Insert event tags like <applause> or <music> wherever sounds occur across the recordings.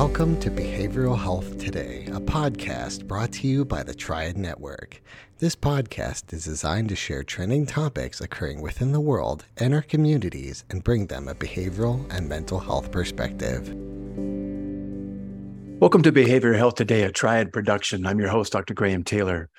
Welcome to Behavioral Health Today, a podcast brought to you by the Triad Network. This podcast is designed to share trending topics occurring within the world and our communities and bring them a behavioral and mental health perspective. Welcome to Behavioral Health Today, a Triad production. I'm your host, Dr. Graham Taylor.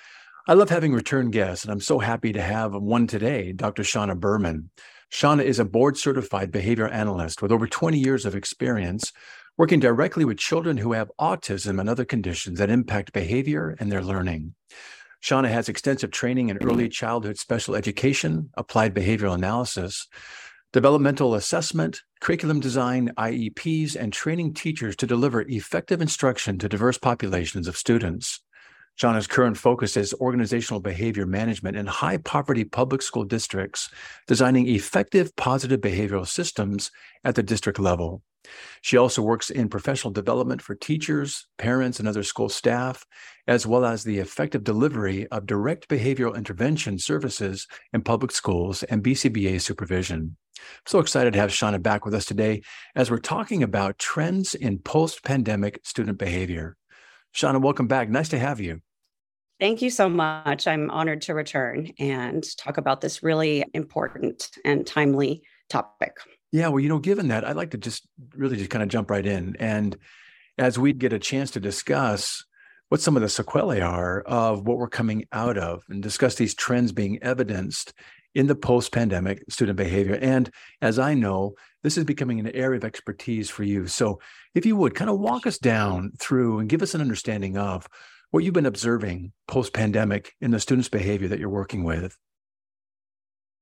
I love having return guests, and I'm so happy to have one today, Dr. Shauna Berman. Shauna is a board certified behavior analyst with over 20 years of experience working directly with children who have autism and other conditions that impact behavior and their learning. Shauna has extensive training in early childhood special education, applied behavioral analysis, developmental assessment, curriculum design, IEPs, and training teachers to deliver effective instruction to diverse populations of students. Shauna's current focus is organizational behavior management in high poverty public school districts, designing effective positive behavioral systems at the district level. She also works in professional development for teachers, parents, and other school staff, as well as the effective delivery of direct behavioral intervention services in public schools and BCBA supervision. I'm so excited to have Shauna back with us today as we're talking about trends in post pandemic student behavior. Shauna, welcome back. Nice to have you. Thank you so much. I'm honored to return and talk about this really important and timely topic. Yeah, well, you know, given that, I'd like to just really just kind of jump right in. And as we get a chance to discuss what some of the sequelae are of what we're coming out of and discuss these trends being evidenced in the post pandemic student behavior. And as I know, this is becoming an area of expertise for you. So if you would kind of walk us down through and give us an understanding of what you've been observing post pandemic in the students' behavior that you're working with.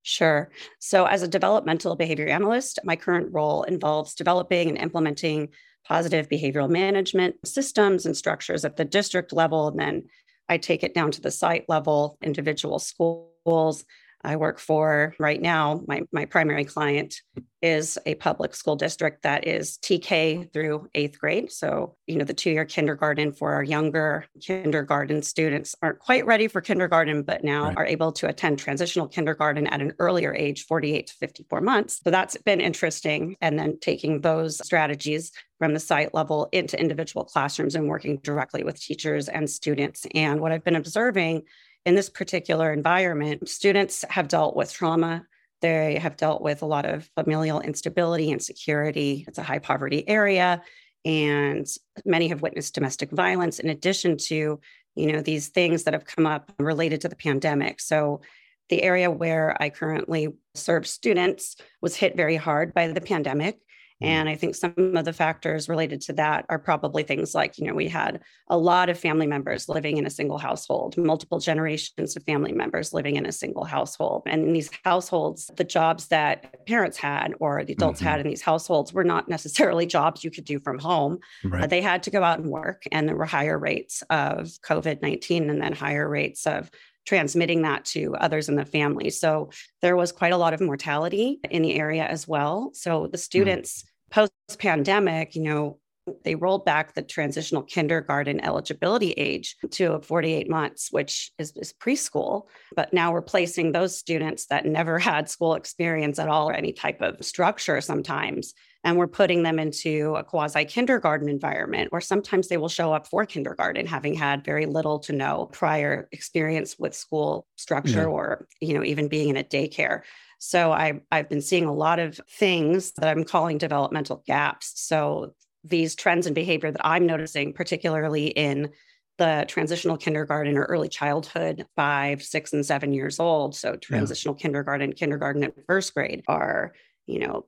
Sure. So, as a developmental behavior analyst, my current role involves developing and implementing positive behavioral management systems and structures at the district level. And then I take it down to the site level, individual schools, I work for right now, my, my primary client is a public school district that is TK through eighth grade. So, you know, the two year kindergarten for our younger kindergarten students aren't quite ready for kindergarten, but now right. are able to attend transitional kindergarten at an earlier age, 48 to 54 months. So that's been interesting. And then taking those strategies from the site level into individual classrooms and working directly with teachers and students. And what I've been observing in this particular environment, students have dealt with trauma. They have dealt with a lot of familial instability and security. It's a high poverty area, and many have witnessed domestic violence in addition to, you know, these things that have come up related to the pandemic. So the area where I currently serve students was hit very hard by the pandemic. Mm. And I think some of the factors related to that are probably things like, you know, we had a lot of family members living in a single household, multiple generations of family members living in a single household. And in these households, the jobs that parents had or the adults mm-hmm. had in these households were not necessarily <laughs> jobs you could do from home. Right. Uh, they had to go out and work, and there were higher rates of COVID 19 and then higher rates of transmitting that to others in the family. So there was quite a lot of mortality in the area as well. So the hmm. students post pandemic, you know, they rolled back the transitional kindergarten eligibility age to 48 months, which is, is, preschool. But now we're placing those students that never <laughs> had school experience at all or any type of structure sometimes. And we're putting them into a quasi kindergarten environment where sometimes they will show up for kindergarten having had very little to no prior experience with school structure yeah. or, you know, even being in a daycare. So I, I've been seeing a lot of things that I'm calling developmental gaps. So these trends and behavior that I'm noticing, particularly in the transitional kindergarten or early childhood, five, six, and seven years old. So transitional yeah. kindergarten, kindergarten and first grade are, you know,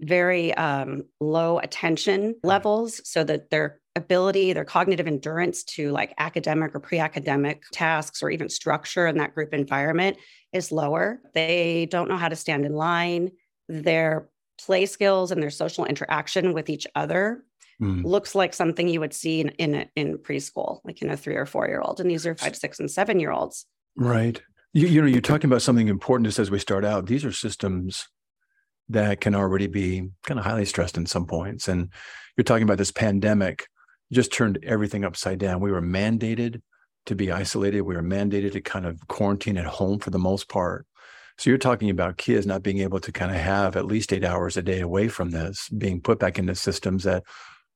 very um, low attention levels so that their ability their cognitive endurance to like academic or pre-academic tasks or even structure in that group environment is lower. They don't know how to stand in line. Their play skills and their social interaction with each other mm. looks like something you would see in in, in preschool like in a three or four year old and these are five six and seven year olds right. You, you know you're talking about something important just as we start out. These are systems that can already be kind of highly stressed in some points. And you're talking about this pandemic just turned everything upside down. We were mandated to be isolated. We were mandated to kind of quarantine at home for the most part. So you're talking about kids not being able to kind of have at least eight hours a day away from this, being put back into systems that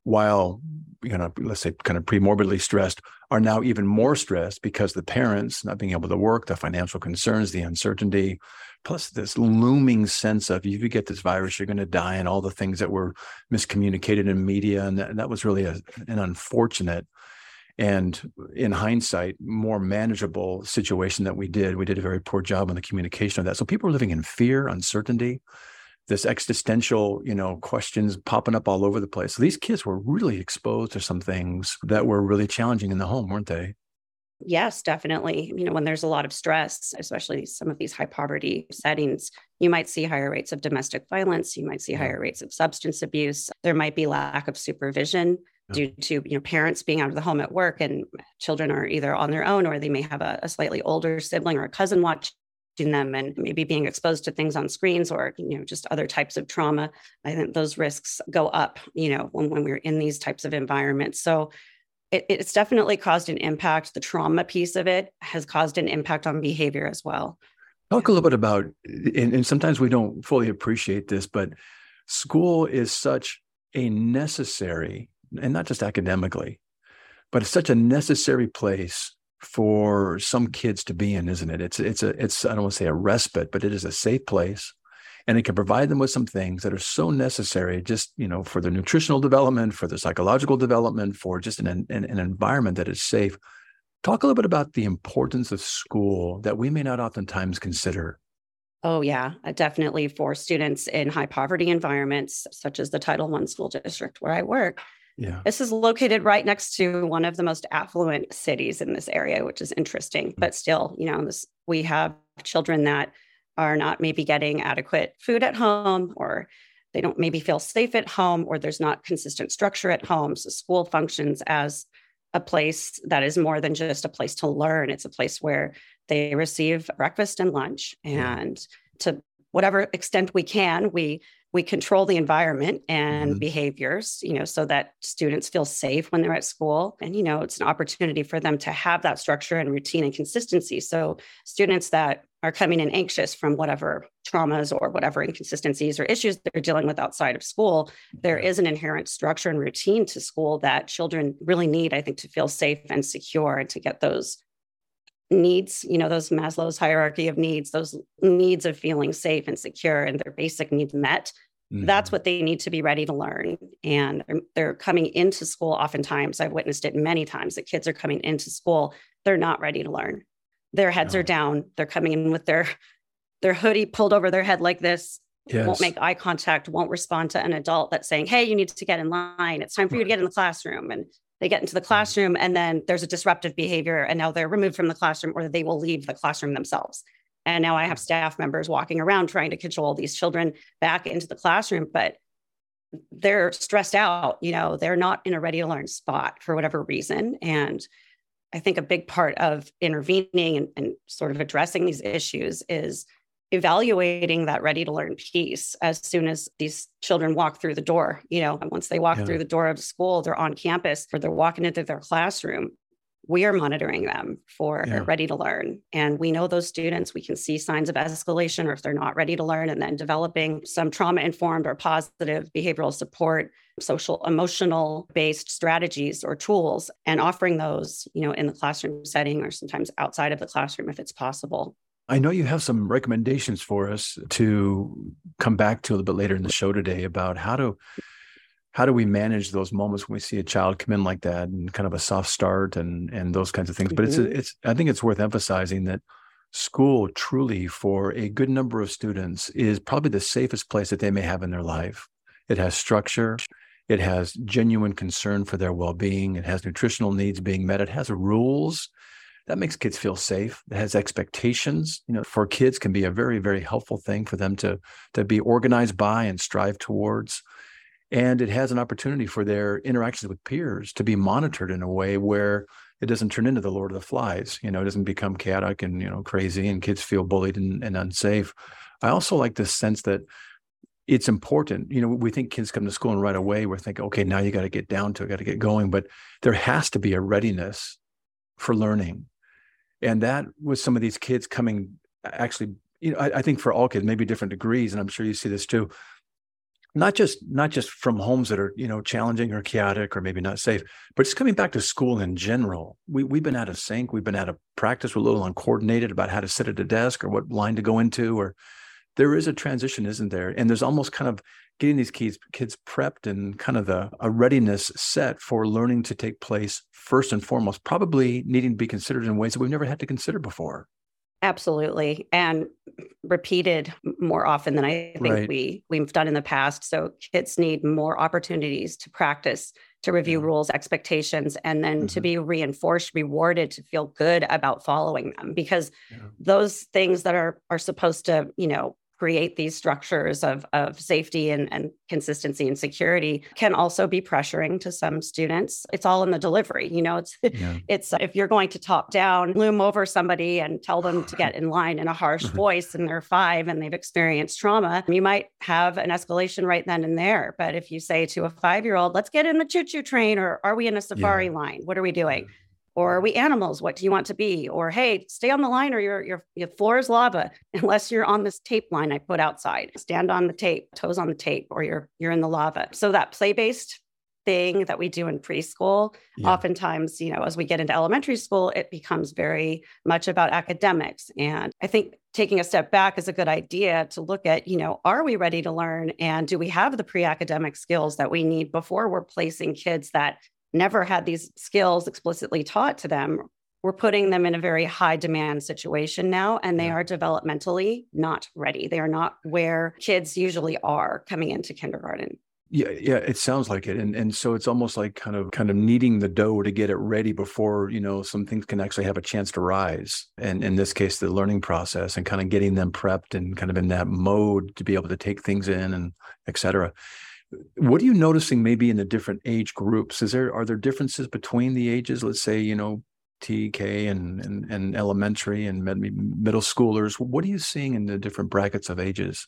while you know let's say kind of pre-morbidly stressed are now even more stressed because the parents not being able to work the financial concerns the uncertainty plus this looming sense of if you get this virus you're going to die and all the things that were miscommunicated in media and that, and that was really a, an unfortunate and in hindsight more manageable situation that we did. We did a very poor job on the communication of that. So people are living in fear uncertainty this existential you know questions popping up all over the place so these kids were really exposed to some things that were really challenging in the home weren't they Yes, definitely. You know, when there's a lot of stress, especially some of these high poverty settings, you might see higher rates of domestic violence, you might see higher rates of substance abuse. There might be lack of supervision due to you know parents being out of the home at work and children are either on their own or they may have a, a slightly older sibling or a cousin watching them and maybe being exposed to things on screens or you know just other types of trauma i think those risks go up you know when, when we're in these types of environments. So it, it's definitely caused an impact. The trauma piece of it has caused an impact on behavior as well. Talk a little bit about and, and sometimes we don't fully appreciate this but school is such a necessary and not just academically, but it's such a necessary place for some kids to be in, isn't it? It's it's a it's I don't want to say a respite, but it is a safe place, and it can provide them with some things that are so necessary, just you know, for their nutritional development, for their psychological development, for just an an, an environment that is safe. Talk a little bit about the importance of school that we may not oftentimes consider. Oh, yeah, uh, definitely for students in high poverty environments, such as the Title I school district where I work. Yeah. This is located right next to one of the most affluent cities in this area, which is interesting. Mm-hmm. But still, you know, this we have children that are not maybe getting adequate food at home or they don't maybe feel safe at home or there's not consistent structure at home. So school functions as a place that is more than just a place to learn. It's a place where they receive breakfast and lunch. And to whatever extent we can, we we control the environment and mm-hmm. behaviors you know so that students feel safe when they're at school and you know it's an opportunity for them to have that structure and routine and consistency so students that are coming in anxious from whatever traumas or whatever inconsistencies or issues they're dealing with outside of school there is an inherent structure and routine to school that children really need i think to feel safe and secure and to get those needs, you know, those Maslow's hierarchy of needs, those needs of feeling safe and secure and their basic needs met. Mm-hmm. That's what they need to be ready to learn. And they're coming into school oftentimes. I've witnessed it many times that kids are coming into school, they're not ready to learn. Their heads no. are down. They're coming in with their their hoodie pulled over their head like this. Yes. Won't make eye contact, won't respond to an adult that's saying, Hey, you need to get in line. It's time for you to get in the classroom. And they get into the mm-hmm. classroom and then there's a disruptive behavior and now they're removed from the classroom or they will leave the classroom themselves and now i have staff members walking around trying to control these children back into the classroom but they're stressed out you know they're not in a ready to learn spot for whatever reason and i think a big part of intervening and, and sort of addressing these issues is evaluating that ready to learn piece as soon as these children walk through the door. You know, once they walk yeah. through the door of school, they're on campus or they're walking into their classroom. We are monitoring them for yeah. ready to learn. And we know those students, we can see signs of escalation or if they're not ready to learn, and then developing some trauma informed or positive behavioral support, social emotional based strategies or tools, and offering those, you know, in the classroom setting or sometimes outside of the classroom if it's possible. I know you have some recommendations for us to come back to a little bit later in the show today about how to how do we manage those moments when we see a child come in like that and kind of a soft start and and those kinds of things. But it's mm-hmm. it's I think it's worth emphasizing that school truly for a good number of students is probably the safest place that they may have in their life. It has structure, it has genuine concern for their well-being, it has nutritional needs being met, it has rules. That makes kids feel safe. It has expectations. You know for kids can be a very very helpful thing for them to to be organized by and strive towards and it has an opportunity for their interactions with peers to be monitored in a way where it doesn't turn into the lord of the flies you know it doesn't become chaotic and you know crazy and kids feel bullied and, and unsafe i also like this sense that it's important. You know, we think kids come to school and right away we're thinking, okay, now you got to get down to it, got to get going. But there has to be a readiness for learning and that was some of these kids coming actually you know I, I, think for all kids maybe different degrees and i'm sure you see this too not just not just from homes that are you know challenging or chaotic or maybe not safe but just coming back to school in general. We, we've been out of sync. We've been out of practice. We're a little uncoordinated about how to sit at a desk or what line to go into or there is a transition isn't there? And there's almost kind of getting these kids kids prepped and kind of the, a readiness set for learning to take place first and foremost probably needing to be considered in ways that we've never had to consider before Absolutely. And repeated more often than I think right. we we've done in the past. So kids need more opportunities to practice, to review yeah. rules, expectations, and then mm-hmm. to be reinforced, rewarded, to feel good about following them. Because yeah. those things that are are supposed to, you know, create these structures of, of safety and, and consistency and security can also be pressuring to some students. It's all in the delivery. You know, it's yeah. <laughs> it's if you're going to top down, loom over somebody and tell them to get in line in a harsh <laughs> voice and they're five and they've experienced trauma, you might have an escalation right then and there. But if you say to a five-year-old, let's get in the choo-choo train, or are we in a safari yeah. line? What are we doing? Or are we animals what do you want to be? Or hey stay on the line or your your, your floor is lava <laughs> unless you're on this tape line i put outside. Stand on the tape toes on the tape or you're you're in the lava. So that play based thing that we do in preschool yeah. oftentimes you know as we get into elementary school it becomes very much about academics. And i think taking a step back is a good idea to look at you know are we ready to learn? And do we have the pre-academic skills that we need before we're placing kids that never had these skills explicitly taught to them we're putting them in a very high demand situation now and they are developmentally not ready. They are not where kids usually are coming into kindergarten. Yeah yeah it sounds like it. And and so it's almost like kind of kind of kneading the dough to get it ready before you know some things can actually have a chance to rise. And in this case the learning process and kind of getting them prepped and kind of in that mode to be able to take things in and et cetera what are you noticing maybe in the different age groups? Is there are there differences between the ages? Let's say you know TK and and, and elementary and middle schoolers. What are you seeing in the different brackets of ages?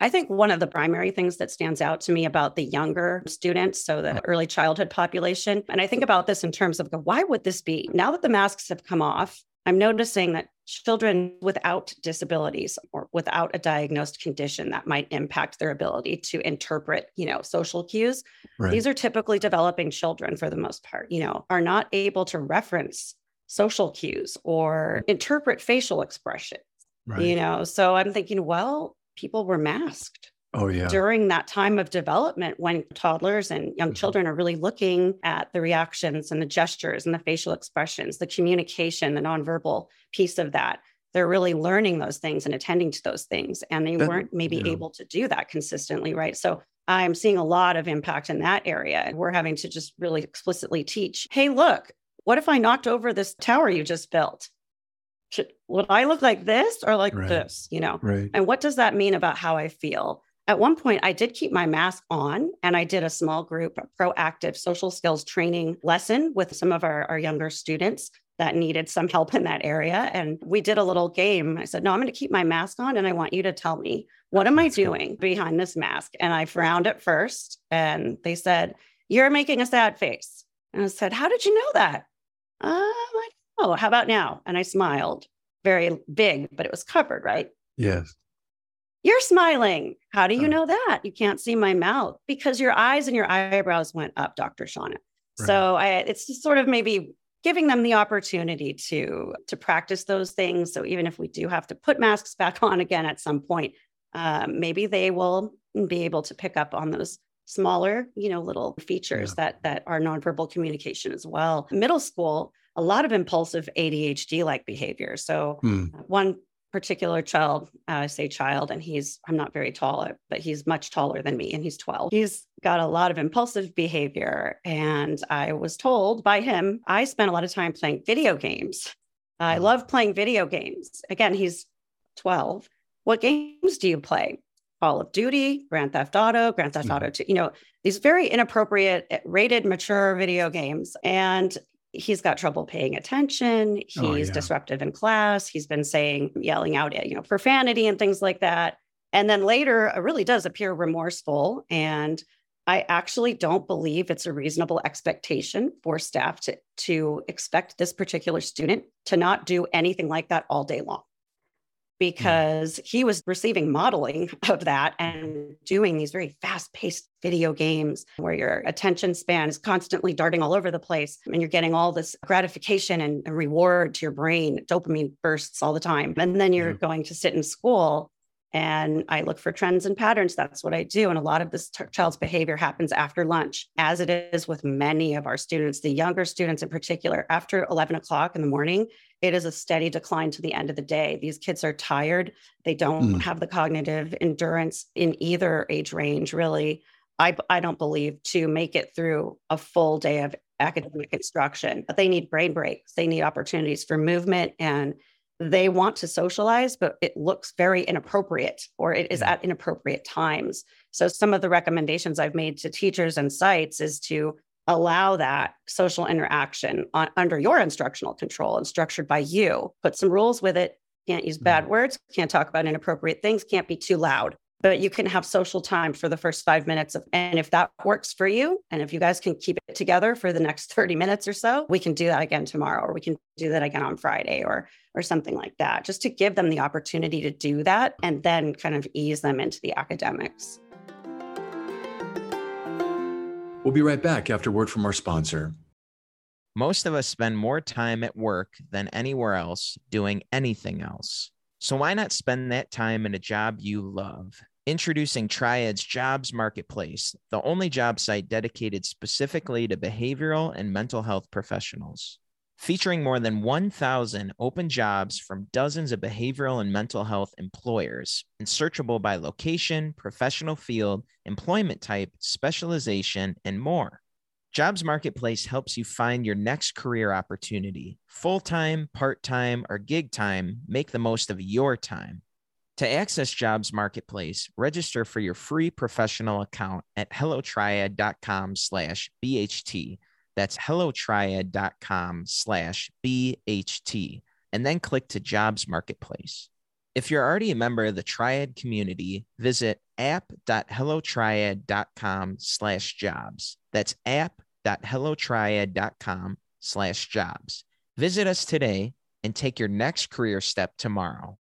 I think one of the primary things that stands out to me about the younger students, so the uh-huh. early childhood population, and I think about this in terms of why would this be? Now that the masks have come off, I'm noticing that children without disabilities or without a diagnosed condition that might impact their ability to interpret, you know, social cues, right. these are typically developing children for the most part, you know, are not able to reference social cues or interpret facial expression. Right. You know, so I'm thinking, well, people were masked Oh, yeah. During that time of development, when toddlers and young mm-hmm. children are really looking at the reactions and the gestures and the facial expressions, the communication, the nonverbal piece of that, they're really learning those things and attending to those things. And they that, weren't maybe yeah. able to do that consistently, right? So I'm seeing a lot of impact in that area. We're having to just really explicitly teach hey, look, what if I knocked over this tower you just built? Should, would I look like this or like right. this? You know, right. and what does that mean about how I feel? At one point, I did keep my mask on and I did a small group proactive social skills training lesson with some of our, our younger students that needed some help in that area. And we did a little game. I said, No, I'm going to keep my mask on and I want you to tell me, what am I doing behind this mask? And I frowned at first and they said, You're making a sad face. And I said, How did you know that? Um, I don't know. How about now? And I smiled very big, but it was covered, right? Yes. You're smiling. How do you know that? You can't see my mouth because your eyes and your eyebrows went up, Dr. Shauna. Right. So I, it's just sort of maybe giving them the opportunity to to practice those things. So even if we do have to put masks back <laughs> on again at some point, um, maybe they will be able to pick up on those smaller, you know, little features yeah. that that are nonverbal communication as well. Middle school, a lot of impulsive ADHD like behavior. So hmm. one particular child, uh, I say child, and he's, I'm not very tall, but he's much taller than me and he's 12. He's got a lot of impulsive behavior. And I was told by him, I spent a lot of time playing video games. I mm. love playing video games. Again, he's 12. What games do you play? Call of Duty, Grand Theft Auto, Grand Theft Auto 2, you know, these very inappropriate, rated, mature video games. And he's got trouble paying attention. Oh, he's oh, yeah. disruptive in class. He's been saying, yelling out, you know, profanity and things like that. And then later, it really does appear remorseful. And I actually don't believe it's a reasonable expectation for staff to, to expect this particular student to not do anything like that all day long. Mm. because he was receiving modeling <laughs> of that and doing these very fast paced video games where your attention span is constantly darting all over the place and you're getting all this gratification and, reward to your brain, dopamine bursts all the time. And then you're yeah. going to sit in school and I look for trends and patterns. That's what I do. And a lot of this t- child's behavior happens after lunch, as it is with many of our students, the younger students in particular. After 11 o'clock in the morning, it is a steady decline to the end of the day. These kids are tired. They don't mm. have the cognitive endurance in either age range, really. I, I don't believe to make it through a full day of academic instruction, but they need brain breaks. They need opportunities for movement and they want to socialize, but it looks very inappropriate or it is at inappropriate times. So, some of the recommendations I've made to teachers and sites is to allow that social interaction on, under your instructional control and structured by you. Put some rules with it. Can't use bad mm-hmm. words, can't talk about inappropriate things, can't be too loud but you can have social time for the first five minutes of, and if that works for you and if you guys can keep it together for the next 30 minutes or so we can do that again tomorrow or we can do that again on friday or or something like that just to give them the opportunity to do that and then kind of ease them into the academics we'll be right back after word from our sponsor most of us spend more time at work than anywhere else doing anything else so why not spend that time in a job you love? Introducing Triad's Jobs Marketplace, the only job site dedicated specifically to behavioral and mental health professionals. Featuring more than 1,000 open jobs from dozens of behavioral and mental health employers, and searchable by location, professional field, employment type, specialization, and more. Jobs Marketplace helps you find your next career opportunity. Full time, part time, or gig time, make the most of your time. To access Jobs Marketplace, register for your free professional account at hellotriad.com slash BHT. That's hellotriad.com slash BHT. And then click to Jobs Marketplace. If you're already a member of the Triad community, visit app.hellotriad.com slash jobs. That's app.hellotriad.com slash jobs. Visit us today and take your next career step tomorrow.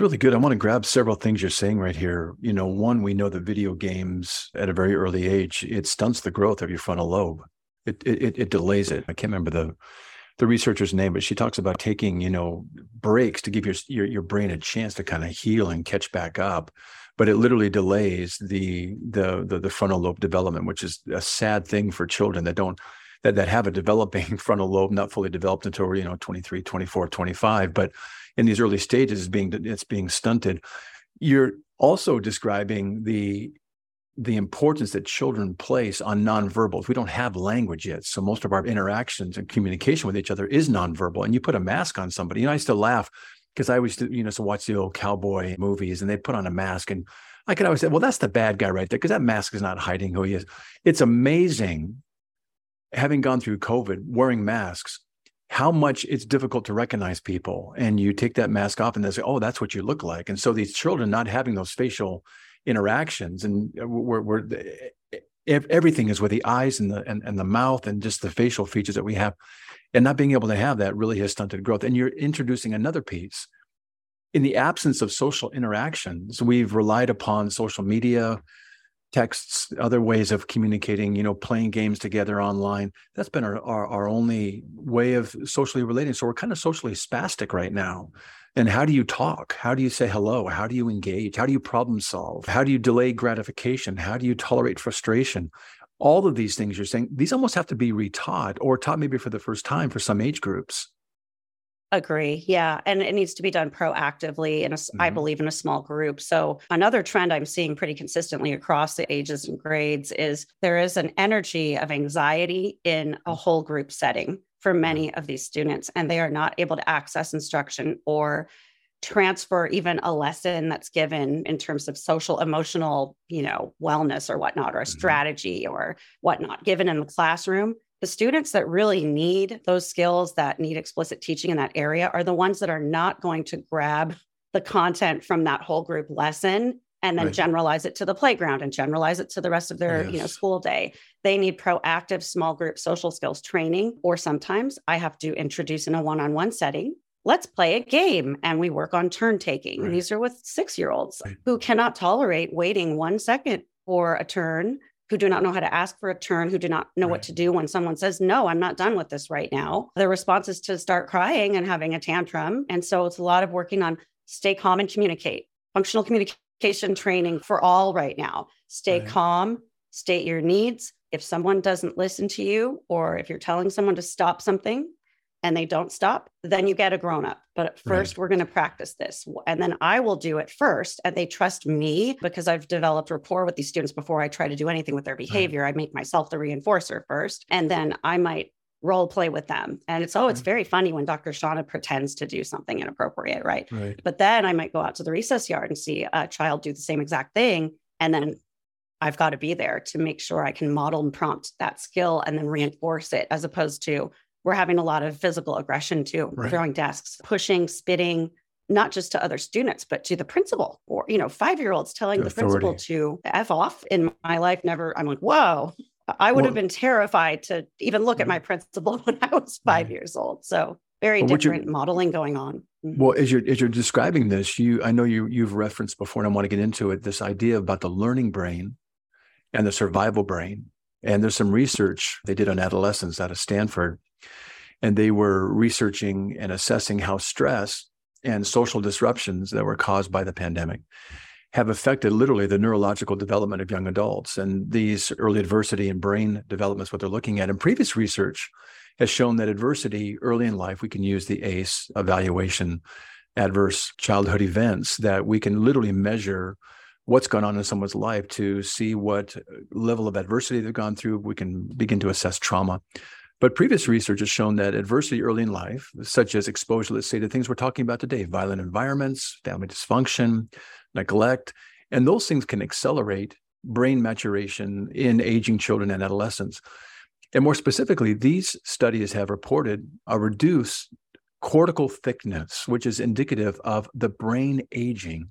Really good. I want to grab several things you're saying right here. You know, one, we know that video games at a very early age, it stunts the growth of your frontal lobe. It, it, it delays it. I can't remember the the researcher's name, but she talks about taking, you know, breaks to give your, your, your brain a chance to kind of heal and catch back up. But it literally delays the, the the the frontal lobe development, which is a sad thing for children that don't that that have a developing <laughs> frontal lobe not fully developed until you know 23 24 25 but in these early stages it's being it's being stunted you're also describing the the importance that children place on nonverbals. We don't have language yet. So most of our interactions and communication with each other is nonverbal. And you put a mask on somebody. You know, I used to laugh because I to, you know, to watch the old cowboy movies and they put on a mask. And I could always say, well, that's the bad guy right there, because that mask is not hiding who he is. It's amazing, having gone through COVID, wearing masks, how much it's difficult to recognize people. And you take that mask off and they say, oh, that's what you look like. And so these children not having those facial interactions and uh, we're, we're everything is with the eyes and the and, and the mouth and just the facial features that we have and not being able to have that really has stunted growth and you're introducing another piece in the absence of social interactions we've relied upon social media texts other ways of communicating you know playing games together online that's been our, our, our only way of socially relating so we're kind of socially spastic right now and how do you talk? How do you say hello? How do you engage? How do you problem solve? How do you delay gratification? How do you tolerate frustration? All of these things you're saying, these almost have to be retaught or taught maybe for the first time for some age groups. Agree. Yeah. And it needs to be done proactively in a, mm-hmm. I believe in a small group. So another trend I'm seeing pretty consistently across the ages and grades is there is an energy of anxiety in a whole group setting for many of these students, and they are not able to access instruction or transfer even a lesson that's given in terms of social emotional you know wellness or whatnot or a mm-hmm. strategy or whatnot given in the classroom the students that really need those skills that need explicit teaching in that area are the ones that are not going to grab the content from that whole group lesson and then Right. generalize it to the playground and generalize it to the rest of their you know school day they need proactive small group social skills training or sometimes i have to introduce in a one-on-one setting let's play a game and we work on turn taking Right. these are with six year olds Right. who cannot tolerate waiting one second for a turn who do not know how to ask for a turn, who do not know Right. what to do when someone says, No, I'm not done with this right now. Their response is to start crying and having a tantrum. And so it's a lot of working on stay calm and communicate, functional communication training for all right now. Stay Right. calm, state your needs. If someone doesn't listen to you, or if you're telling someone to stop something, and they don't stop, then you get a grown up. But at Right. first, we're going to practice this. And then I will do it first. And they trust me because I've developed rapport with these students before I try to do anything with their behavior. I make myself the reinforcer first. And then I might role play with them. And it's, oh, it's very funny when Dr. Shauna pretends to do something inappropriate, right? Right. But then I might go out to the recess yard and see a child do the same exact thing. And then I've got to be there to make sure I can model and prompt that skill and then reinforce it as opposed to we're having a lot of physical aggression too, Right. throwing desks, pushing, spitting, not just to other students, but to the principal or, you know, five year olds telling To the principal to F off in my life. Never, I'm like, whoa. I would have been terrified to even look at my principal <laughs> when I was five Right. years old. So very Well, different modeling going on. Mhm. Well, as you're as you're describing this, you I know you you've referenced before, and I want to get into it. This idea about the learning brain and the survival brain. And there's some research they did on adolescents out of Stanford, and they were researching and assessing how stress and social disruptions that were caused by the pandemic have affected literally the neurological development of young adults. And these early adversity and brain developments, what they're looking at. And previous research has shown that adversity early in life, we can use the ACE evaluation, adverse childhood events, that we can literally measure what's going on in someone's life to see what level of adversity they've gone through. We can begin to assess trauma. But previous research has shown that adversity early in life, such as exposure, let's say, to things we're talking about today, violent environments, family dysfunction, neglect, and those things can accelerate brain maturation in aging children and adolescents. And more specifically, these studies have reported a reduced cortical thickness, which is indicative of the brain aging.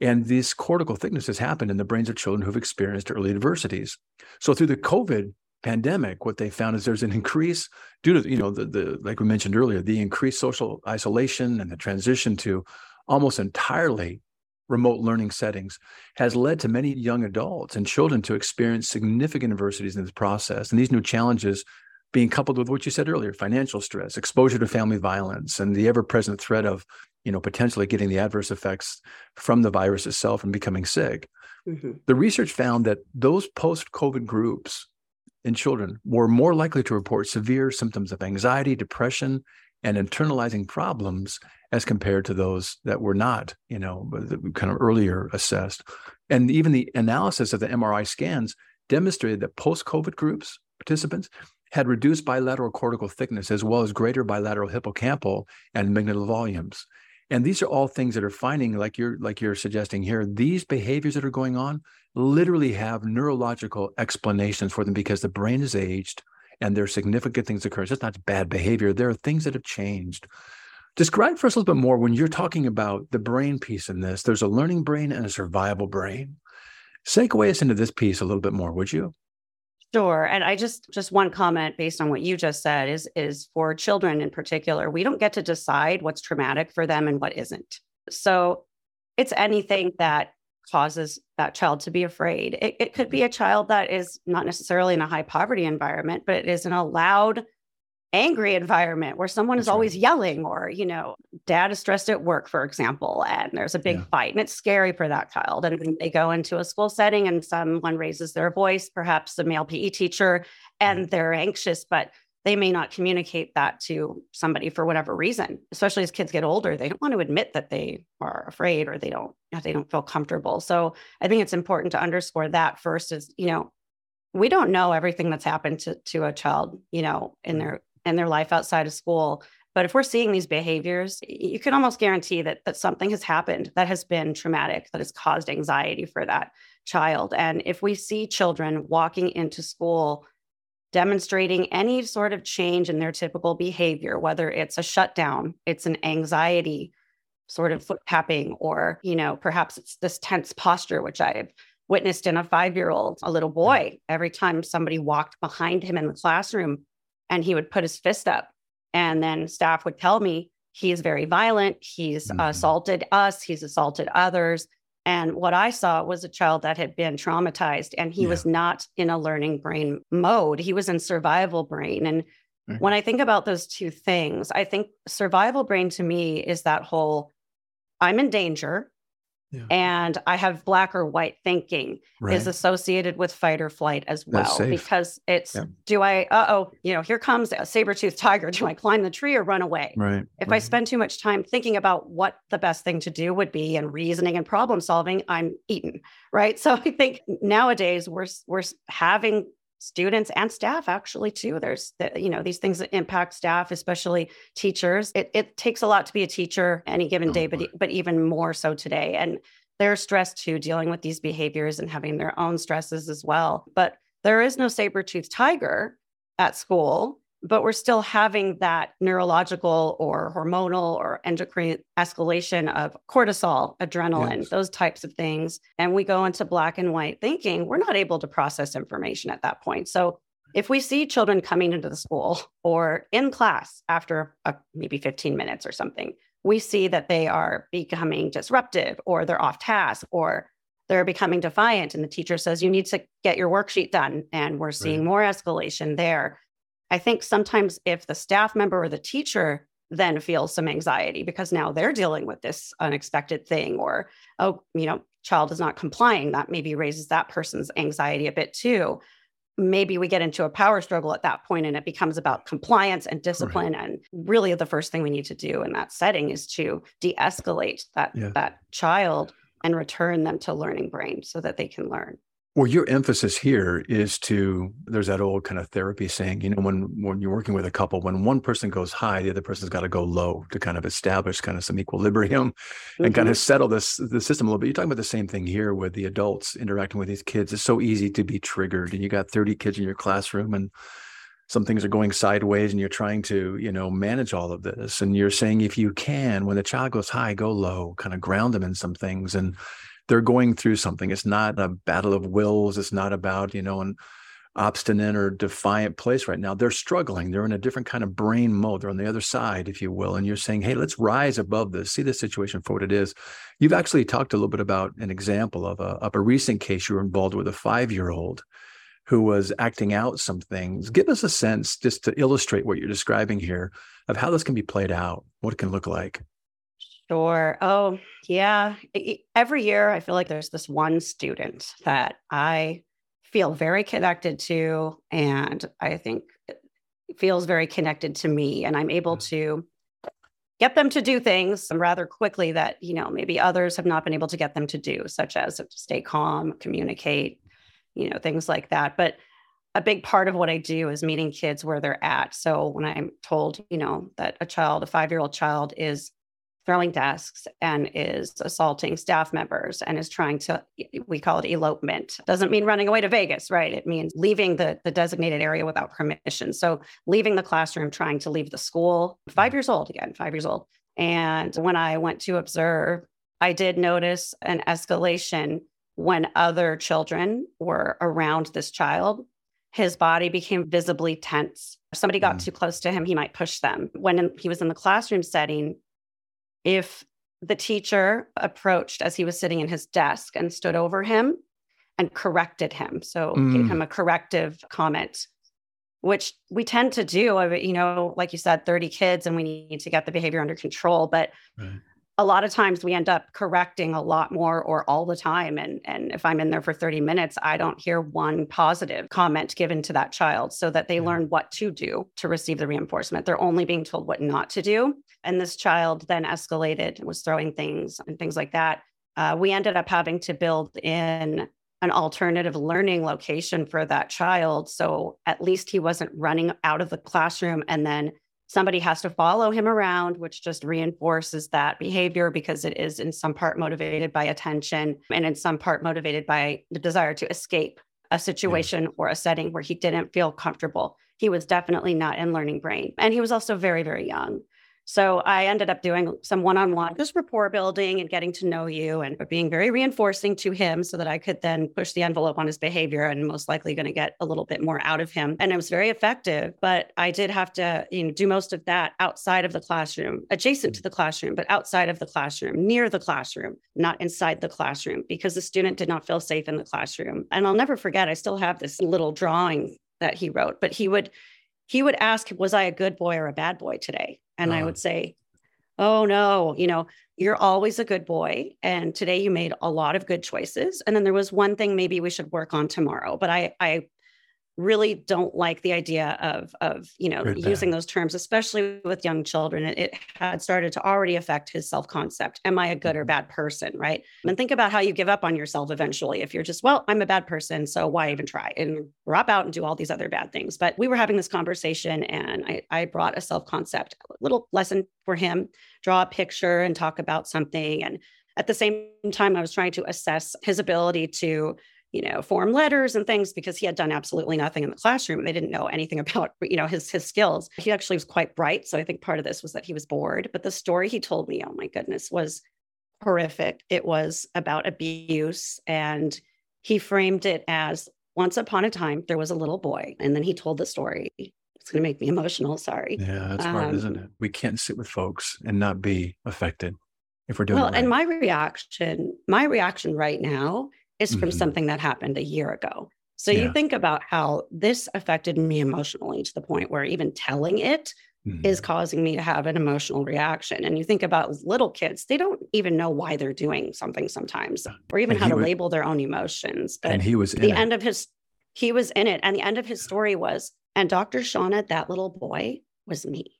And this cortical thickness has happened in the brains of children who've experienced early adversities. So through the COVID pandemic, what they found is there's an increase due to, you know, the, the like we mentioned earlier, the increased social isolation and the transition to almost entirely remote learning settings has led to many young adults and children to experience significant adversities in this process. And these new challenges being coupled with what you said earlier, financial stress, exposure to family violence, and the ever-present threat of, you know, potentially getting the adverse effects from the virus itself and becoming sick. Mhm. The research found that those post-COVID groups in children were more likely to report severe symptoms of anxiety, depression, and internalizing problems as compared to those that were not, you know, uh, kind of earlier assessed. And even the analysis of the MRI scans demonstrated that post-COVID groups, participants, had reduced bilateral cortical thickness as well as greater bilateral hippocampal and amygdala volumes. And these are all things that are finding, like you're like you're suggesting here, these behaviors that are going on literally have neurological explanations for them because the brain is aged and there are significant things occurring. It's just not bad behavior. There are things that have changed. Describe for us a little bit more when you're talking about the brain piece in this. There's a learning brain and a survival brain. Segue us into this piece a little bit more, would you? Sure. And I just just one comment based on what you just said is is for children in particular, we don't get to decide what's traumatic for them and what isn't. So it's anything that causes that child to be afraid. It, it could be mm-hmm. a child that is not necessarily in a high poverty environment, but it is in a loud, angry environment where someone is That's right. always yelling, or, you know, dad is stressed at work, for example, and there's a big Yeah. fight and it's scary for that child. And they go into a school setting and someone raises their voice, perhaps a male PE teacher, and they're anxious, but they may not communicate that to somebody for whatever reason especially as kids get older they don't want to admit that they are afraid or they don't they don't feel comfortable. So i think it's important to underscore that first is you know we don't know everything that's happened to, to a child you know in mm-hmm. their in their life outside of school. But if we're seeing these behaviors you can almost guarantee that that something has happened that has been traumatic that has caused anxiety for that child. And if we see children walking into school demonstrating any sort of change in their typical behavior, whether it's a shutdown, it's an anxiety sort of foot tapping or, you know, perhaps it's this tense posture, which I've witnessed in a five year old, a little boy. Every time somebody walked behind him in the classroom and he would put his fist up, and then staff would tell me he is very violent. He's mm-hmm. assaulted us, he's assaulted others. And what I saw was a child that had been traumatized and he yeah. was not in a learning brain mode. He was in survival brain. And mm-hmm. when I think about those two things, I think survival brain to me is that whole I'm in danger. Yeah. And I have black or white thinking right. is associated with fight or flight as well because it's yeah. do I uh oh you know here comes a saber toothed tiger <laughs> do I climb the tree or run away right if right. I spend too much time thinking about what the best thing to do would be and reasoning and problem solving I'm eaten right <laughs> so I think nowadays we're we're having students and staff actually too. There's you know these things that impact staff especially teachers. It, it takes a lot to be a teacher any given oh, day but but even more so today. And they're stressed too dealing with these behaviors and having their own stresses as well. But there is no saber-toothed tiger at school but we're still having that neurological or hormonal or endocrine escalation of cortisol, adrenaline, yes. those types of things. And we go into black and white thinking, we're not able to process information at that point. So if we see children coming into the school <laughs> or in class after a, maybe 15 minutes or something, we see that they are becoming disruptive or they're off task or they're becoming defiant and the teacher says you need to get your worksheet done and we're seeing right. more escalation there I think sometimes if the staff member or the teacher then feels some anxiety because now they're dealing with this unexpected thing or oh you know child is not complying that maybe raises that person's anxiety a bit too maybe we get into a power struggle at that point and it becomes about compliance and discipline right. and really the first thing we need to do in that setting is to de-escalate that yeah. that child and return them to learning brain so that they can learn well, your emphasis here is to there's that old kind of therapy saying, you know, when when you're working with a couple, when one person goes high, the other person's got to go low to kind of establish kind of some equilibrium <laughs> mm-hmm. and kind of settle this the system a little bit. You're talking about the same thing here with the adults interacting with these kids. It's so easy to be triggered, and you got 30 kids in your classroom, and some things are going sideways, and you're trying to, you know, manage all of this. And you're saying if you can, when the child goes high, go low, kind of ground them in some things and they're going through something. It's not a battle of wills. It's not about, you know, an obstinate or defiant place right now. They're struggling. They're in a different kind of brain mode. They're on the other side, if you will. And you're saying, hey, let's rise above this, see the situation for what it is. You've actually talked a little bit about an example of a, of a recent case you were involved with a five year old who was acting out some things. Give us a sense, just to illustrate what you're describing here, of how this can be played out, what it can look like. Sure. Oh, yeah. Every year, I feel like there's this one student that I feel very connected to, and I think feels very connected to me. And I'm able mm. to get them to do things rather quickly that, you know, maybe others have not been able to get them to do, such as stay calm, communicate, you know, things like that. But a big part of what I do is meeting kids where they're at. So when I'm told, you know, that a child, a five year old child, is throwing desks and is assaulting staff members and is trying to we call it elopement doesn't mean running away to vegas right it means leaving the, the designated area without permission so leaving the classroom trying to leave the school five years old again five years old and when i went to observe i did notice an escalation when other children were around this child his body became visibly tense. If somebody got mm. too close to him, he might push them. When he was in the classroom setting, if the teacher approached as he was sitting in his desk and stood over him and corrected him. So mm. gave him a corrective comment, which we tend to do. You know, like you said, 30 kids and we need to get the behavior under control. But right a lot of times we end up correcting a lot more or all the time and and if i'm in there for 30 minutes i don't hear one positive comment given to that child so that they yeah. learn what to do to receive the reinforcement they're only being told what not to do and this child then escalated and was throwing things and things like that uh, we ended up having to build in an alternative learning location for that child so at least he wasn't running out of the classroom and then somebody has to follow him around, which just reinforces that behavior because it is in some part motivated by attention and in some part motivated by the desire to escape a situation yeah. or a setting where he didn't feel comfortable. He was definitely not in learning brain. And he was also very, very young. So I ended up doing some one on one, just rapport building and getting to know you and being very reinforcing to him so that I could then push the envelope on his behavior and most likely going to get a little bit more out of him. And it was very effective. But I did have to you know, do most of that outside of the classroom, adjacent to mm-hmm. the classroom, but outside of the classroom, near the classroom, not inside the classroom, because the student did not feel safe in the classroom. And I'll never forget, I still have this little drawing that he wrote, but he would he would ask, Was I a good boy or a bad boy today? And uh, I uh-huh. would say, Oh no, you know, you're always a good boy. And today you made a lot of good choices. And then there was one thing maybe we should work on tomorrow. But I I really don't like the idea of of you know using those terms especially with young children it, it, had started to already affect his self-concept. Am i a good or mm-hmm. bad person right? And think about how you give up on yourself eventually if you're just well i'm a bad person so why even try and drop out and do all these other bad things? But we were having this conversation and i, I brought a self-concept little lesson for him draw a picture and talk about something. And at the same time i was trying to assess his ability to you know, form letters and things because he had done absolutely nothing in the classroom. They didn't know anything <laughs> about, you know, his his skills. He actually was quite bright. So I think part of this was that he was bored. But the story he told me, oh my goodness, was horrific. It was about abuse. And he framed it as once upon a time, there was a little boy. And then he told the story. It's going to make me emotional. Sorry. Yeah, that's hard, um, isn't it? We can't sit with folks and not be affected if we're doing well. Right. And my reaction, my reaction right now is from mm-hmm. something that happened a year ago. So yeah. you think about how this affected me emotionally to the point where even telling it mm-hmm. is causing me to have an emotional reaction. And you think about little kids, they don't even know why they're doing something sometimes or even how to was, label their own emotions. But and he was the end of his he was in it. And the end of his story was, and Dr. Shauna, that little boy was me.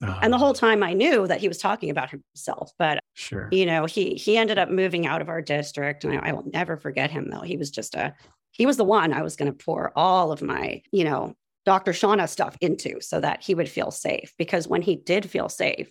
And the whole ah. time I knew that he was talking about himself, but sure, you know, he he ended up moving out of our district, and I, I will never forget him. Though he was just a he was the one I was going to pour all of my you know Dr. Shauna stuff into, so that he would feel safe. Because when he did feel safe,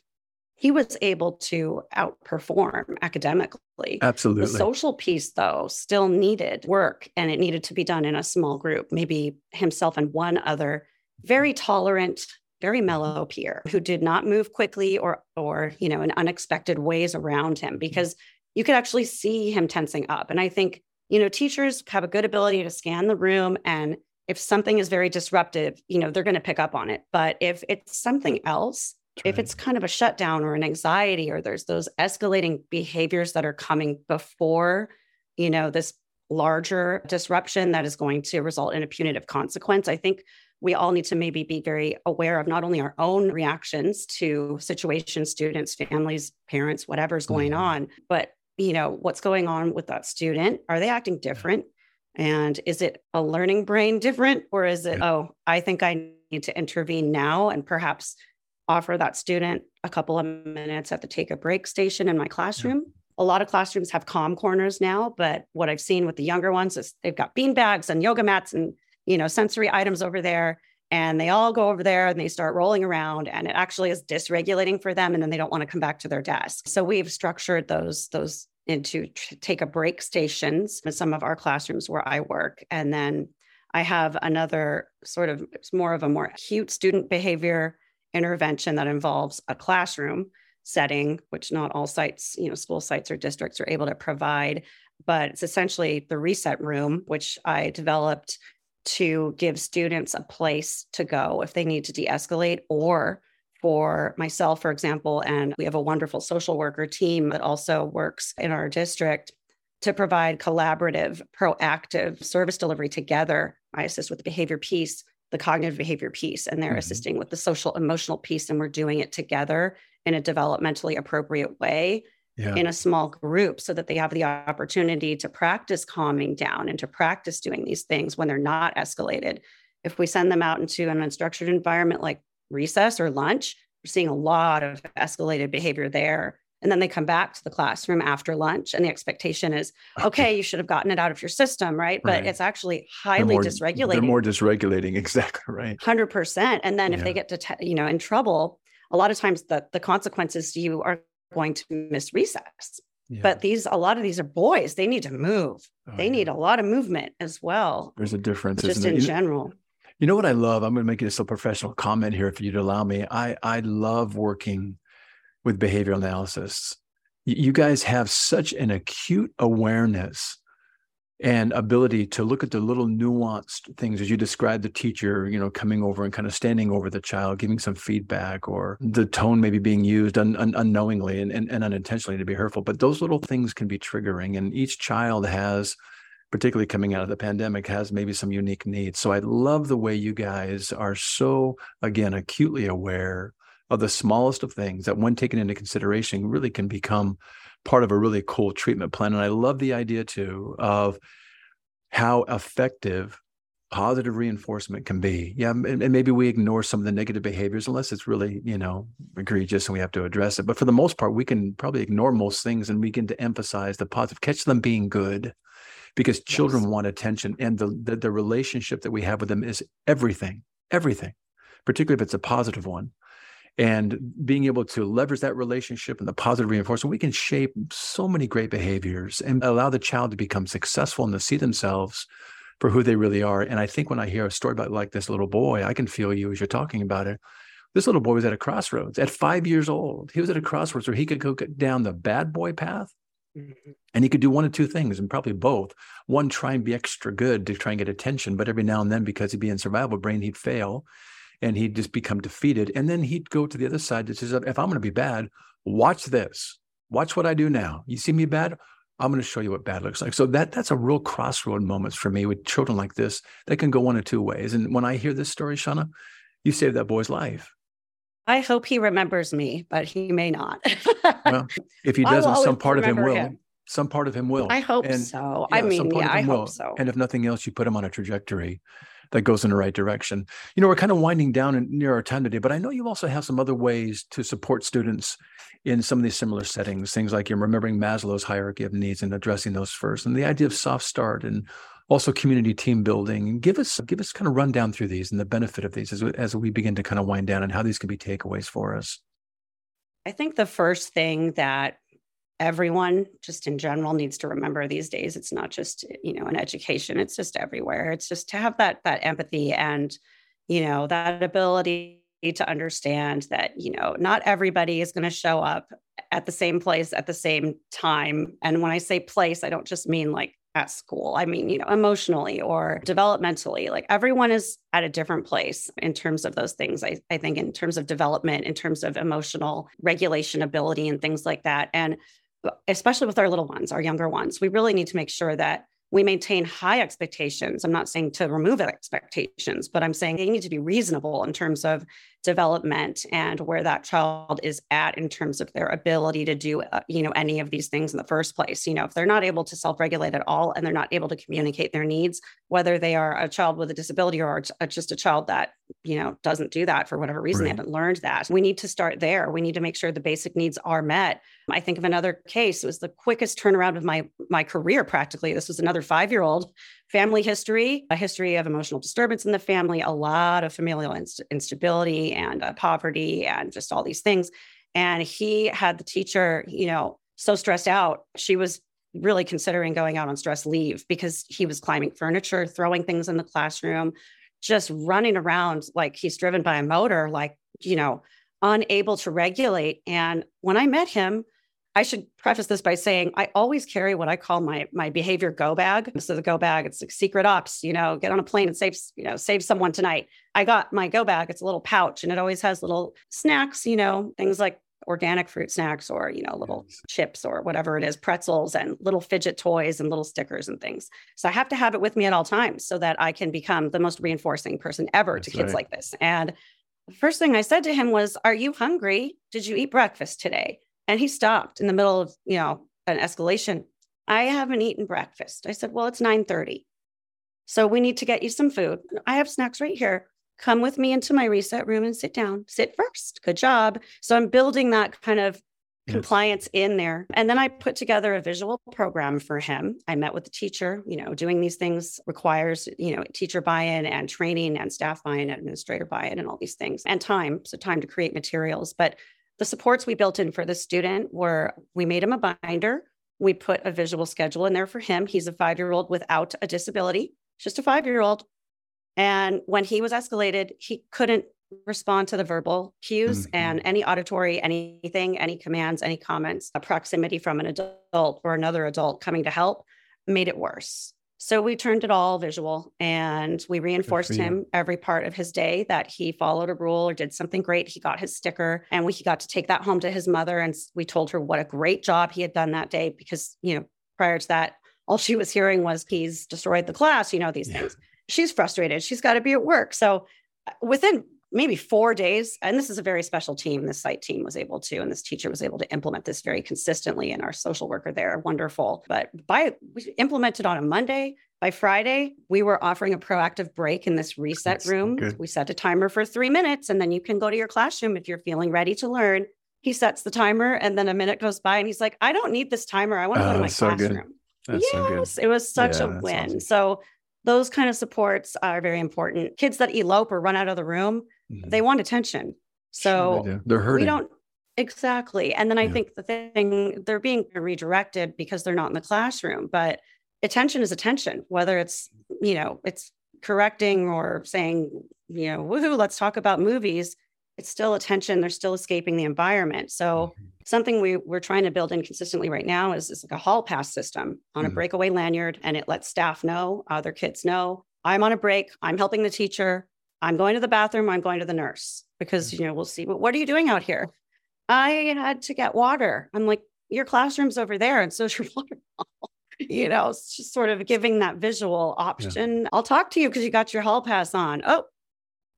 he was able to outperform academically. Absolutely. The social piece, though, still needed work, and it needed to be done in a small group. Maybe himself and one other very tolerant very mellow peer who did not move quickly or or you know in unexpected ways around him mm-hmm. because you could actually see him tensing up. And i think you know teachers have a good ability to scan the room and if something is very disruptive you know they're going to pick up on it. But if it's something else if it's kind of a shutdown or an anxiety or there's those escalating behaviors that are coming before you know this larger disruption that is going to result in a punitive consequence i think we all need to maybe be very aware of not only our own reactions to situations, students, families, parents, whatever's going mm-hmm. on, but you know what's going on with that student. Are they acting different? And is it a learning brain different, or is it oh, I think I need to intervene now and perhaps offer that student a couple of minutes at the take a break station in my classroom? Yeah. A lot of classrooms have calm corners now, but what I've seen with the younger ones is they've got bean bags and yoga mats and you know, sensory items over there. And they all go over there and they start rolling around, and it actually is dysregulating for them. And then they don't want to come back to their desk. So we've structured those those into take a break stations in some of our classrooms where I work. And then I have another sort of it's more of a more acute student behavior intervention that involves a classroom setting, which not all sites, you know, school sites or districts are able to provide. But it's essentially the reset room, which I developed to give students a place to go if they need to de escalate or for myself, for example, and we have a wonderful social worker team that also works in our district to provide collaborative, proactive service delivery together. I assist with the behavior piece, the cognitive behavior piece, and they're mm-hmm. assisting with the social emotional piece. And we're doing it together in a developmentally appropriate way yeah. in a small group so that they have the opportunity to practice calming down and to practice doing these things when they're not escalated. If we send them out into an unstructured environment like recess or lunch, we're seeing a lot of escalated behavior there. And then they come back to the classroom after lunch, and the expectation is, <laughs> okay, you should have gotten it out of your system, right? But right. it's actually highly more, dysregulating. They're more dysregulating, <laughs> exactly right. Hundred percent. And then yeah. if they get to, te- you know, in trouble, a lot of times the the consequences you are going to miss recess. Yeah. But these, a lot of these are boys. They need to move. Oh, they yeah. need a lot of movement as well. There's a difference, just in general. You know what I love? I'm going to make this a professional comment here, if you'd allow me. I I love working with behavioral analysis. You guys have such an acute awareness and ability to look at the little nuanced things as you described the teacher you know coming over and kind of standing over the child giving some feedback or the tone maybe being used un- un- unknowingly and, and, and unintentionally to be hurtful. But those little things can be triggering and each child has particularly coming out of the pandemic has maybe some unique needs. So i love the way you guys are so again acutely aware of the smallest of things that when taken into consideration really can become part of a really cool treatment plan. And I love the idea too of how effective positive reinforcement can be. Yeah, and, and, maybe we ignore some of the negative behaviors unless it's really, you know, egregious and we have to address it. But for the most part, we can probably ignore most things and begin to emphasize the positive, catch them being good because children yes. want attention and the, the the relationship that we have with them is everything, everything, particularly if it's a positive one and being able to leverage that relationship and the positive reinforcement, we can shape so many great behaviors and allow the child to become successful and to see themselves for who they really are. And I think when I hear a story about like this little boy, I can feel you as you're talking about it. This little boy was at a crossroads at five years old. He was at a crossroads where he could go down the bad boy path mm-hmm. and he could do one of two things and probably both. One, try and be extra good to try and get attention, but every now and then, because he'd be in survival brain, he'd fail and he'd just become defeated. And then he'd go to the other side that says, if I'm going to be bad, watch this. Watch what I do now. You see me bad? I'm going to show you what bad looks like. So that that's a real crossroad moments for me with children like this. They can go one of two ways. And when I hear this story, Shauna, you saved that boy's life. I hope he remembers me, but he may not. <laughs> well, if he doesn't, some part of him will. Him. Some part of him will. I hope and, so. I mean, yeah, I hope so. And if nothing else, you put him on a trajectory that goes in the right direction. You know, we're kind of winding down near our time today, but I know you also have some other ways to support students in some of these similar settings, things like you're remembering Maslow's hierarchy of needs and addressing those first, and the idea of soft start and also community team building. Give us give us kind of run down through these and the benefit of these as as we begin to kind of wind down and how these can be takeaways for us. I think the first thing that everyone just in general needs to remember these days it's not just you know in education it's just everywhere. It's just to have that that empathy and you know that ability to understand that you know not everybody is going to show up at the same place at the same time. And when i say place i don't just mean like at school. I mean you know emotionally or developmentally. Like everyone is at a different place in terms of those things I, I think in terms of development in terms of emotional regulation ability and things like that. And especially with our little ones, our younger ones, we really need to make sure that we maintain high expectations. I'm not saying to remove expectations, but I'm saying they need to be reasonable in terms of development and where that child is at in terms of their ability to do uh, you know any of these things in the first place. You know if they're not able to self-regulate at all and they're not able to communicate their needs whether they are a child with a disability or just a child that you know doesn't do that for whatever reason right. they haven't learned that we need to start there. We need to make sure the basic needs are met. I think of another case it was the quickest turnaround of my my career practically. This was another five year old family history a history of emotional disturbance in the family a lot of familial inst- instability and uh, poverty and just all these things and he had the teacher you know so stressed out she was really considering going out on stress leave because he was climbing furniture throwing things in the classroom just running around like he's driven by a motor, like, you know, unable to regulate. And when I met him, I should preface this by saying I always carry what I call my my behavior go bag. So the go bag, it's like secret ops, you know, get on a plane and save, you know, save someone tonight. I got my go bag. It's a little pouch and it always has little snacks, you know, things like organic fruit snacks or you know little yes. chips or whatever it is pretzels and little fidget toys and little stickers and things so i have to have it with me at all times so that i can become the most reinforcing person ever That's to kids right. like this and the first thing i said to him was are you hungry did you eat breakfast today and he stopped in the middle of you know an escalation i haven't eaten breakfast i said well it's 9:30 so we need to get you some food i have snacks right here come with me into my reset room and sit down. Sit first. Good job. So I'm building that kind of yes. compliance in there. And then I put together a visual program for him. I met with the teacher. You know, doing these things requires, you know, teacher buy in and training and staff buy in, administrator buy in, and all these things, and time. So, time to create materials. But the supports we built in for the student were we made him a binder. We put a visual schedule in there for him. He's a five year old without a disability, just a five year old And when he was escalated, he couldn't respond to the verbal cues mm-hmm. and any auditory, anything, any commands, any comments, a proximity from an adult or another adult coming to help made it worse. So we turned it all visual and we reinforced him every part of his day that he followed a rule or did something great. He got his sticker and we he got to take that home to his mother. And we told her what a great job he had done that day because, you know, prior to that, all she was hearing was he's destroyed the class, you know, these yeah. things. She's frustrated. She's got to be at work. So uh, within maybe four days. And this is a very special team. This site team was able to, and this teacher was able to implement this very consistently. And our social worker there, wonderful. But by we implemented on a Monday. By Friday, we were offering a proactive break in this reset That's room. Good. We set a timer for three minutes, and then you can go to your classroom if you're feeling ready to learn. He sets the timer, and then a minute goes by, and he's like, "I don't need this timer. I want to go to my so classroom." yes, so it was such yeah, a win. Awesome. So those kind of supports are very important. Kids that elope or run out of the room, mm-hmm. they want attention. So sure they are hurting. We don't exactly. And then I think the thing they're being redirected because they're not in the classroom, but attention is attention, whether it's, you know, it's correcting or saying, you know, woohoo, let's talk about movies. It's still attention. They're still escaping the environment. So mm-hmm. something we, we're trying to build in consistently right now is, is like a hall pass system on mm-hmm. a breakaway lanyard. And it lets staff know, other kids know, I'm on a break. I'm helping the teacher. I'm going to the bathroom, I'm going to the nurse because, mm. you know, we'll see, but what are you doing out here? I had to get water. I'm like, your classroom's over there. And so your <laughs> water you know, it's just sort of giving that visual option. Yeah. I'll talk to you because you got your hall pass on. Oh,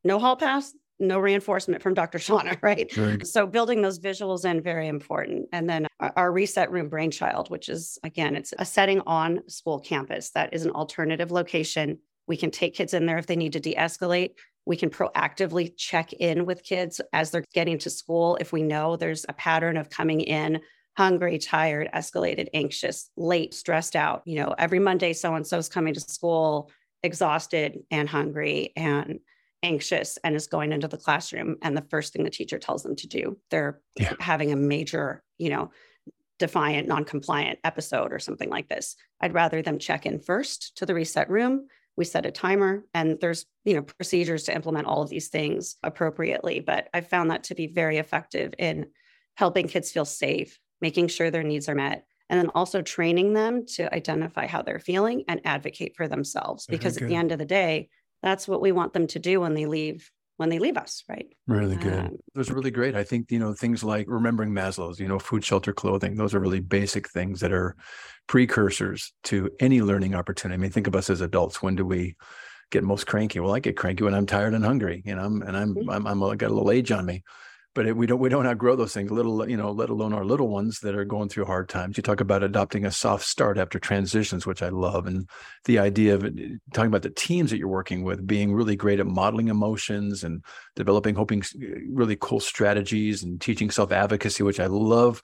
no hall pass, no reinforcement from Dr. Shauna, <laughs> right? So building those visuals in very important. And then our reset room brainchild, which is again, it's a setting on school campus that is an alternative location. We can take kids in there if they need to de-escalate. We can proactively check in with kids as they're getting to school if we know there's a pattern of coming in hungry, tired, escalated, anxious, late, stressed out. You know, every Monday, so and so is coming to school exhausted and hungry and anxious and is going into the classroom. And the first thing the teacher tells them to do, they're yeah. having a major, you know, defiant, non compliant episode or something like this. I'd rather them check in first to the reset room we set a timer and there's you know procedures to implement all of these things appropriately. But i found that to be very effective in helping kids feel safe making sure their needs are met and then also training them to identify how they're feeling and advocate for themselves. Because at the end of the day that's what we want them to do when they leave when they leave us, right? Really good. Um, it was really great. I think, you know, things like remembering Maslow's, you know, food, shelter, clothing, those are really basic things that are precursors to any learning opportunity. I mean, think of us as adults. When do we get most cranky? Well, I get cranky when I'm tired and hungry, you know, and I'm, mm-hmm. I'm, I'm, I'm got a little age on me but it, we don't we don't outgrow those things little you know let alone our little ones that are going through hard times. You talk about adopting a soft start after transitions which i love and the idea of talking about the teams that you're working with being really great at modeling emotions and developing hoping really cool strategies and teaching self-advocacy which i love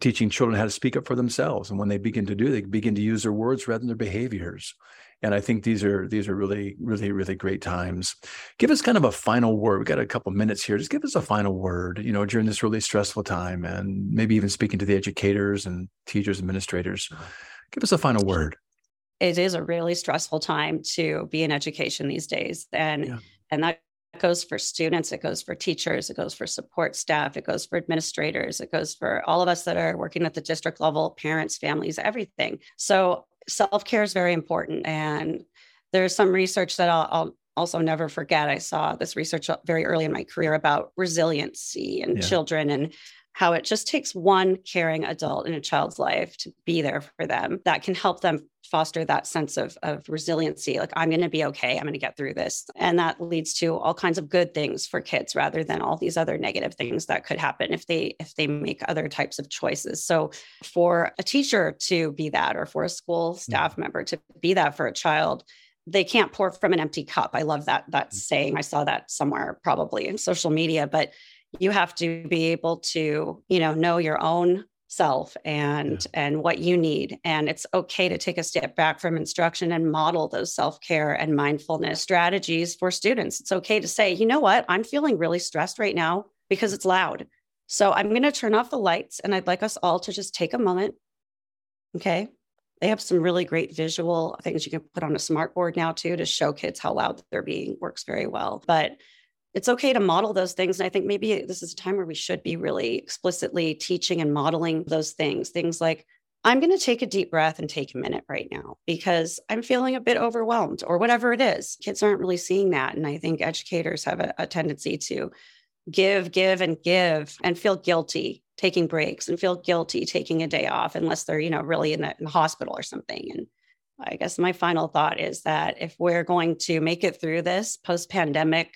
teaching children how to speak up for themselves and when they begin to do they begin to use their words rather than their behaviors and I think these are these are really really really great times. Give us kind of a final word. We got a couple minutes here. Just give us a final word. You know, during this really stressful time, and maybe even speaking to the educators and teachers, administrators. Give us a final word. It is a really stressful time to be in education these days, and yeah. and that goes for students, it goes for teachers, it goes for support staff, it goes for administrators, it goes for all of us that are working at the district level, parents, families, everything. So self care is very important. And there's some research that I'll, I'll, also never forget. I saw this research very early in my career about resiliency and yeah. children and how it just takes one caring adult in a child's life to be there for them that can help them foster that sense of, of resiliency like i'm going to be okay i'm going to get through this and that leads to all kinds of good things for kids rather than all these other negative things that could happen if they if they make other types of choices so for a teacher to be that or for a school staff mm-hmm. member to be that for a child they can't pour from an empty cup i love that that mm-hmm. saying i saw that somewhere probably in social media but you have to be able to you know know your own self and yeah. and what you need and it's okay to take a step back from instruction and model those self-care and mindfulness strategies for students it's okay to say you know what i'm feeling really stressed right now because it's loud so i'm going to turn off the lights and i'd like us all to just take a moment okay They have some really great visual things you can put on a smart board now too to show kids how loud they're being. Works very well. But it's okay to model those things. And I think maybe this is a time where we should be really explicitly teaching and modeling those things. Things like, I'm going to take a deep breath and take a minute right now because I'm feeling a bit overwhelmed or whatever it is. Kids aren't really seeing that. And I think educators have a, a tendency to give, give, and give and feel guilty taking breaks and feel guilty taking a day off unless they're, you know, really in the, in the hospital or something. And I guess my final thought is that if we're going to make it through this post pandemic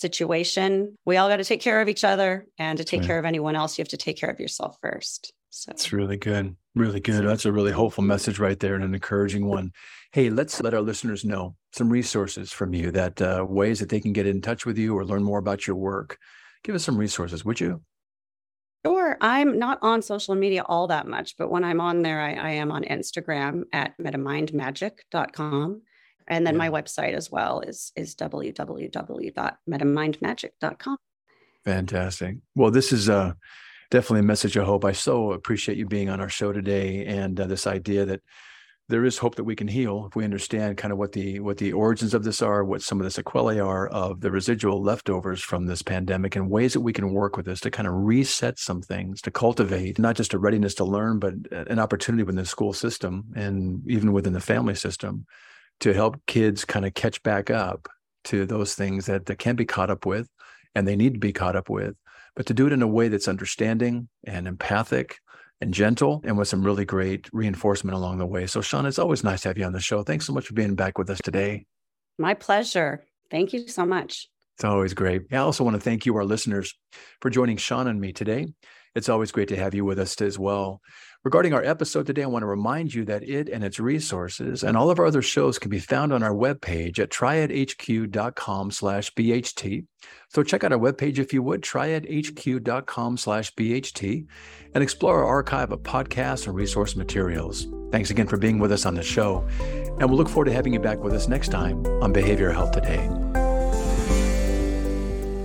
situation, we all got to take care of each other. And to take right. care of anyone else, you have to take care of yourself first. So it's really good. Really good. That's a really hopeful message right there and an encouraging one. Hey, let's let our listeners know some resources from you that uh, ways that they can get in touch with you or learn more about your work. Give us some resources, would you? Sure. I'm not on social media all that much, but when I'm on there, I, I am on Instagram at metamindmagic.com. And then yeah. my website as well is, is www.metamindmagic.com. Fantastic. Well, this is uh, definitely a message of hope. I so appreciate you being on our show today and uh, this idea that there is hope that we can heal if we understand kind of what the what the origins of this are, what some of the sequelae are of the residual leftovers from this pandemic, and ways that we can work with this to kind of reset some things, to cultivate not just a readiness to learn, but an opportunity within the school system and even within the family system to help kids kind of catch back up to those things that, that can be caught up with and they need to be caught up with, but to do it in a way that's understanding and empathic and gentle and with some really great reinforcement along the way. So, Shauna, it's always nice to have you on the show. Thanks so much for being back with us today. My pleasure. Thank you so much. It's always great. I also want to thank you, our listeners, for joining Shauna and me today. It's always great to have you with us as well. Regarding our episode today, I want to remind you that it and its resources and all of our other shows can be found on our webpage at triadhq.com slash BHT. So check out our webpage if you would, triadhq.com slash BHT, and explore our archive of podcasts and resource materials. Thanks again for being with us on the show, and we'll look forward to having you back with us next time on Behavioral Health Today.